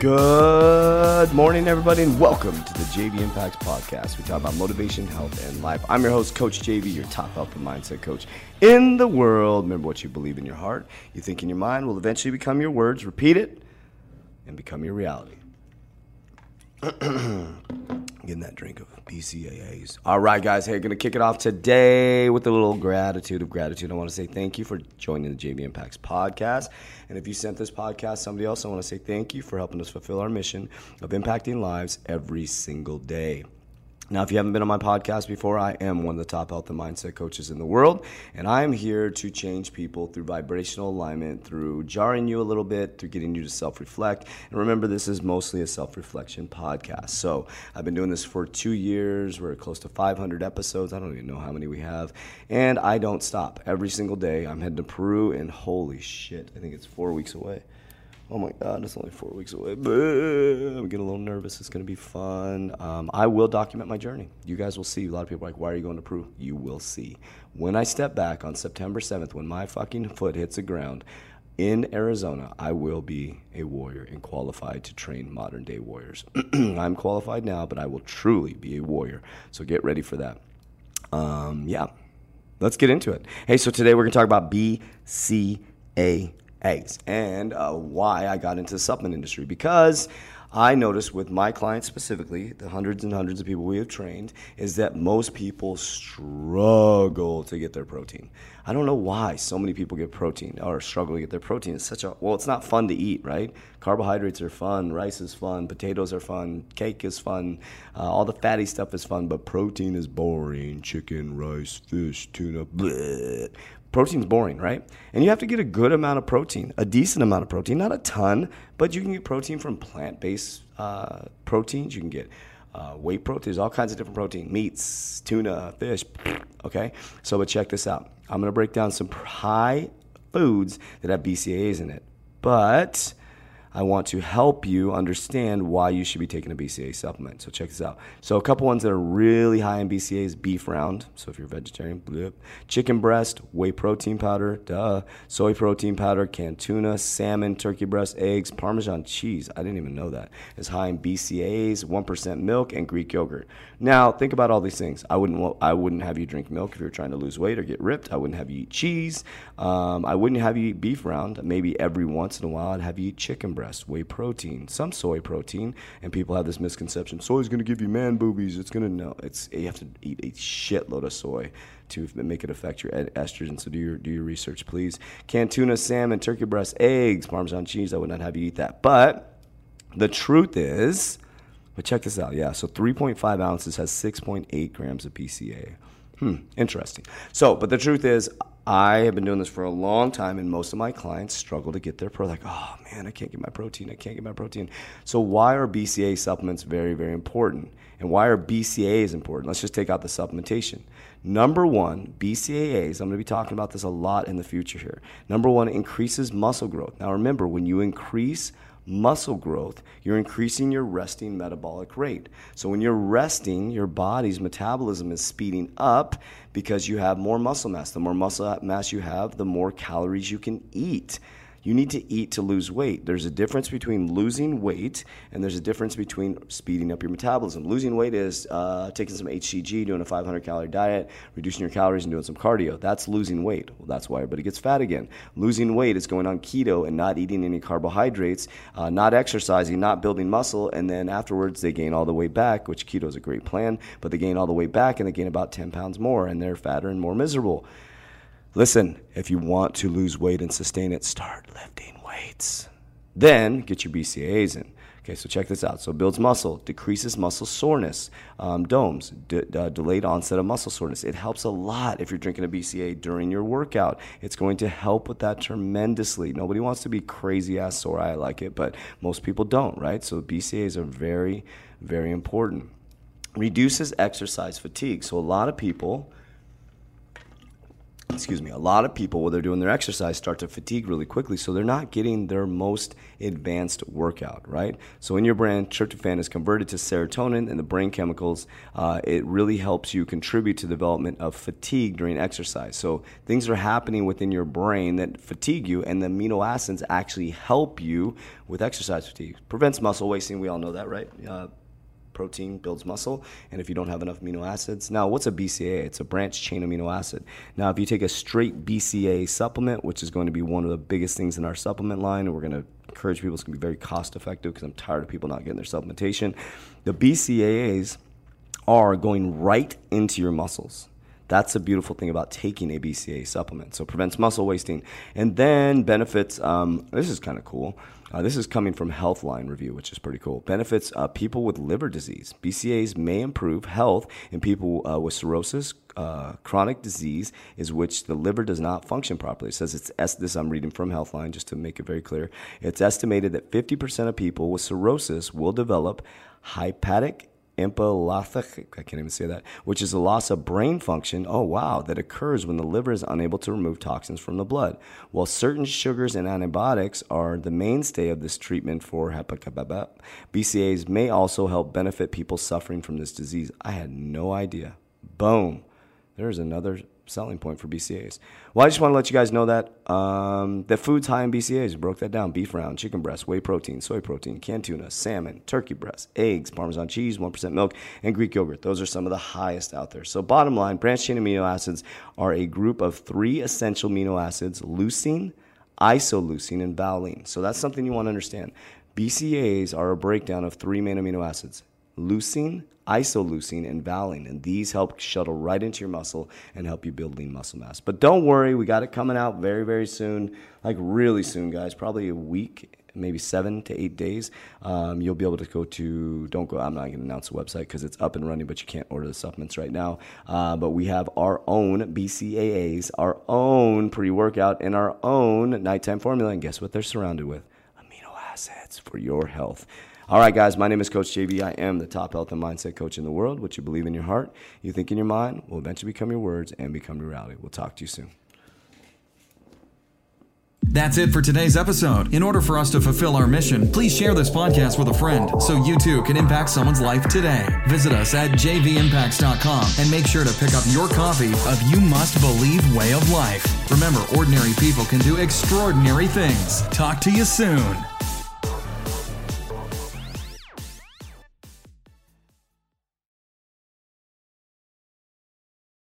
Good morning, everybody, and welcome to the JV Impacts Podcast. We talk about motivation, health, and life. I'm your host, Coach JV, your top health and mindset coach in the world. Remember what you believe in your heart, you think in your mind will eventually become your words. Repeat it and become your reality. Getting that drink of BCAAs. All right, guys. Hey, gonna kick it off today with a little gratitude of gratitude. I want to say thank you for joining the JV Impacts podcast. And if you sent this podcast somebody else, I want to say thank you for helping us fulfill our mission of impacting lives every single day. Now, if you haven't been on my podcast before, I am one of the top health and mindset coaches in the world, and I am here to change people through vibrational alignment, through jarring you a little bit, through getting you to self reflect. And remember, this is mostly a self reflection podcast. So I've been doing this for two years. We're close to 500 episodes. I don't even know how many we have. And I don't stop. Every single day, I'm heading to Peru, and holy shit, I think it's four weeks away. Oh my God, it's only four weeks away. I'm getting a little nervous. It's going to be fun. Um, I will document my journey. You guys will see. A lot of people are like, why are you going to Peru? You will see. When I step back on September 7th, when my fucking foot hits the ground in Arizona, I will be a warrior and qualified to train modern day warriors. I'm qualified now, but I will truly be a warrior. So get ready for that. Um, yeah, let's get into it. Hey, so today we're going to talk about BCA eggs and uh, why I got into the supplement industry because I noticed with my clients specifically, the hundreds and hundreds of people we have trained, is that most people struggle to get their protein. I don't know why so many people get protein or struggle to get their protein. It's such a well, it's not fun to eat, right? Carbohydrates are fun, rice is fun, potatoes are fun, cake is fun, uh, all the fatty stuff is fun, but protein is boring. Chicken, rice, fish, tuna, bleh protein's boring, right? And you have to get a good amount of protein, a decent amount of protein, not a ton, but you can get protein from plant-based uh, proteins. You can get uh, whey protein. There's all kinds of different protein, meats, tuna, fish. Okay, so but check this out. I'm gonna break down some high foods that have BCAAs in it, but I want to help you understand why you should be taking a BCA supplement. So check this out. So a couple ones that are really high in BCA is beef round. So if you're vegetarian, chicken breast, whey protein powder, duh, soy protein powder, canned tuna, salmon, turkey breast, eggs, Parmesan cheese. I didn't even know that. Is high in BCAs, 1% milk, and Greek yogurt. Now think about all these things. I wouldn't I wouldn't have you drink milk if you're trying to lose weight or get ripped. I wouldn't have you eat cheese. Um, I wouldn't have you eat beef round. Maybe every once in a while I'd have you eat chicken breast breast, whey protein, some soy protein, and people have this misconception: soy is going to give you man boobies. It's going to no. It's you have to eat a shitload of soy to make it affect your estrogen. So do your do your research, please. Canned tuna, salmon, turkey breast, eggs, Parmesan cheese. I would not have you eat that. But the truth is, but check this out. Yeah, so 3.5 ounces has 6.8 grams of BCA. Hmm, interesting. So, but the truth is, I have been doing this for a long time, and most of my clients struggle to get their pro. Like, oh man, I can't get my protein. I can't get my protein. So, why are BCA supplements very, very important? And why are BCAAs important? Let's just take out the supplementation. Number one, BCAAs, I'm going to be talking about this a lot in the future here. Number one, increases muscle growth. Now, remember, when you increase muscle growth, you're increasing your resting metabolic rate. So when you're resting, your body's metabolism is speeding up because you have more muscle mass. The more muscle mass you have, the more calories you can eat. You need to eat to lose weight. There's a difference between losing weight and there's a difference between speeding up your metabolism. Losing weight is uh, taking some HCG, doing a 500 calorie diet, reducing your calories, and doing some cardio. That's losing weight. Well, that's why everybody gets fat again. Losing weight is going on keto and not eating any carbohydrates, uh, not exercising, not building muscle, and then afterwards they gain all the weight back, which keto is a great plan, but they gain all the weight back and they gain about 10 pounds more and they're fatter and more miserable. Listen, if you want to lose weight and sustain it, start lifting weights. Then get your BCAAs in. Okay, so check this out. So builds muscle, decreases muscle soreness, um, DOMS, d- uh, delayed onset of muscle soreness. It helps a lot if you're drinking a BCA during your workout. It's going to help with that tremendously. Nobody wants to be crazy ass sore. I like it, but most people don't, right? So BCAAs are very, very important. Reduces exercise fatigue. So a lot of people excuse me, a lot of people while they're doing their exercise start to fatigue really quickly, so they're not getting their most advanced workout, right? So in your brain, tryptophan is converted to serotonin and the brain chemicals. Uh, it really helps you contribute to the development of fatigue during exercise. So things are happening within your brain that fatigue you, and the amino acids actually help you with exercise fatigue. Prevents muscle wasting. We all know that, right? Uh, protein builds muscle, and if you don't have enough amino acids. Now, what's a BCA? It's a branched chain amino acid. Now, if you take a straight BCA supplement, which is going to be one of the biggest things in our supplement line, and we're going to encourage people, it's going to be very cost effective because I'm tired of people not getting their supplementation. The BCAAs are going right into your muscles. That's a beautiful thing about taking a BCA supplement. So it prevents muscle wasting and then benefits. Um, this is kind of cool. Uh, this is coming from Healthline Review, which is pretty cool. Benefits uh, people with liver disease. BCAs may improve health in people uh, with cirrhosis, uh, chronic disease, is which the liver does not function properly. It says it's this. I'm reading from Healthline just to make it very clear. It's estimated that 50% of people with cirrhosis will develop hepatic empalathic, I can't even say that, which is a loss of brain function, oh wow, that occurs when the liver is unable to remove toxins from the blood. While certain sugars and antibiotics are the mainstay of this treatment for hepatitis, BCAs may also help benefit people suffering from this disease. I had no idea. Boom. There's another selling point for BCAs. Well, I just want to let you guys know that um, the food's high in BCAs. broke that down: beef round, chicken breast, whey protein, soy protein, canned tuna, salmon, turkey breast, eggs, Parmesan cheese, one percent milk, and Greek yogurt. Those are some of the highest out there. So, bottom line, branched chain amino acids are a group of three essential amino acids: leucine, isoleucine, and valine. So that's something you want to understand. BCAs are a breakdown of three main amino acids: leucine, isoleucine, and valine. And these help shuttle right into your muscle and help you build lean muscle mass. But don't worry, we got it coming out very, very soon. Like really soon, guys. Probably a week maybe seven to eight days, um, you'll be able to go to. Don't go. I'm not going to announce the website because it's up and running, but you can't order the supplements right now. Uh, but we have our own BCAAs, our own pre-workout, and our own nighttime formula. And guess what? They're surrounded with amino acids for your health. All right, guys, my name is Coach JV. I am the top health and mindset coach in the world. What you believe in your heart, you think in your mind, will eventually become your words and become your reality. We'll talk to you soon. That's it for today's episode. In order for us to fulfill our mission, please share this podcast with a friend so you too can impact someone's life today. Visit us at jvimpacts.com and make sure to pick up your copy of You Must Believe Way of Life. Remember, ordinary people can do extraordinary things. Talk to you soon.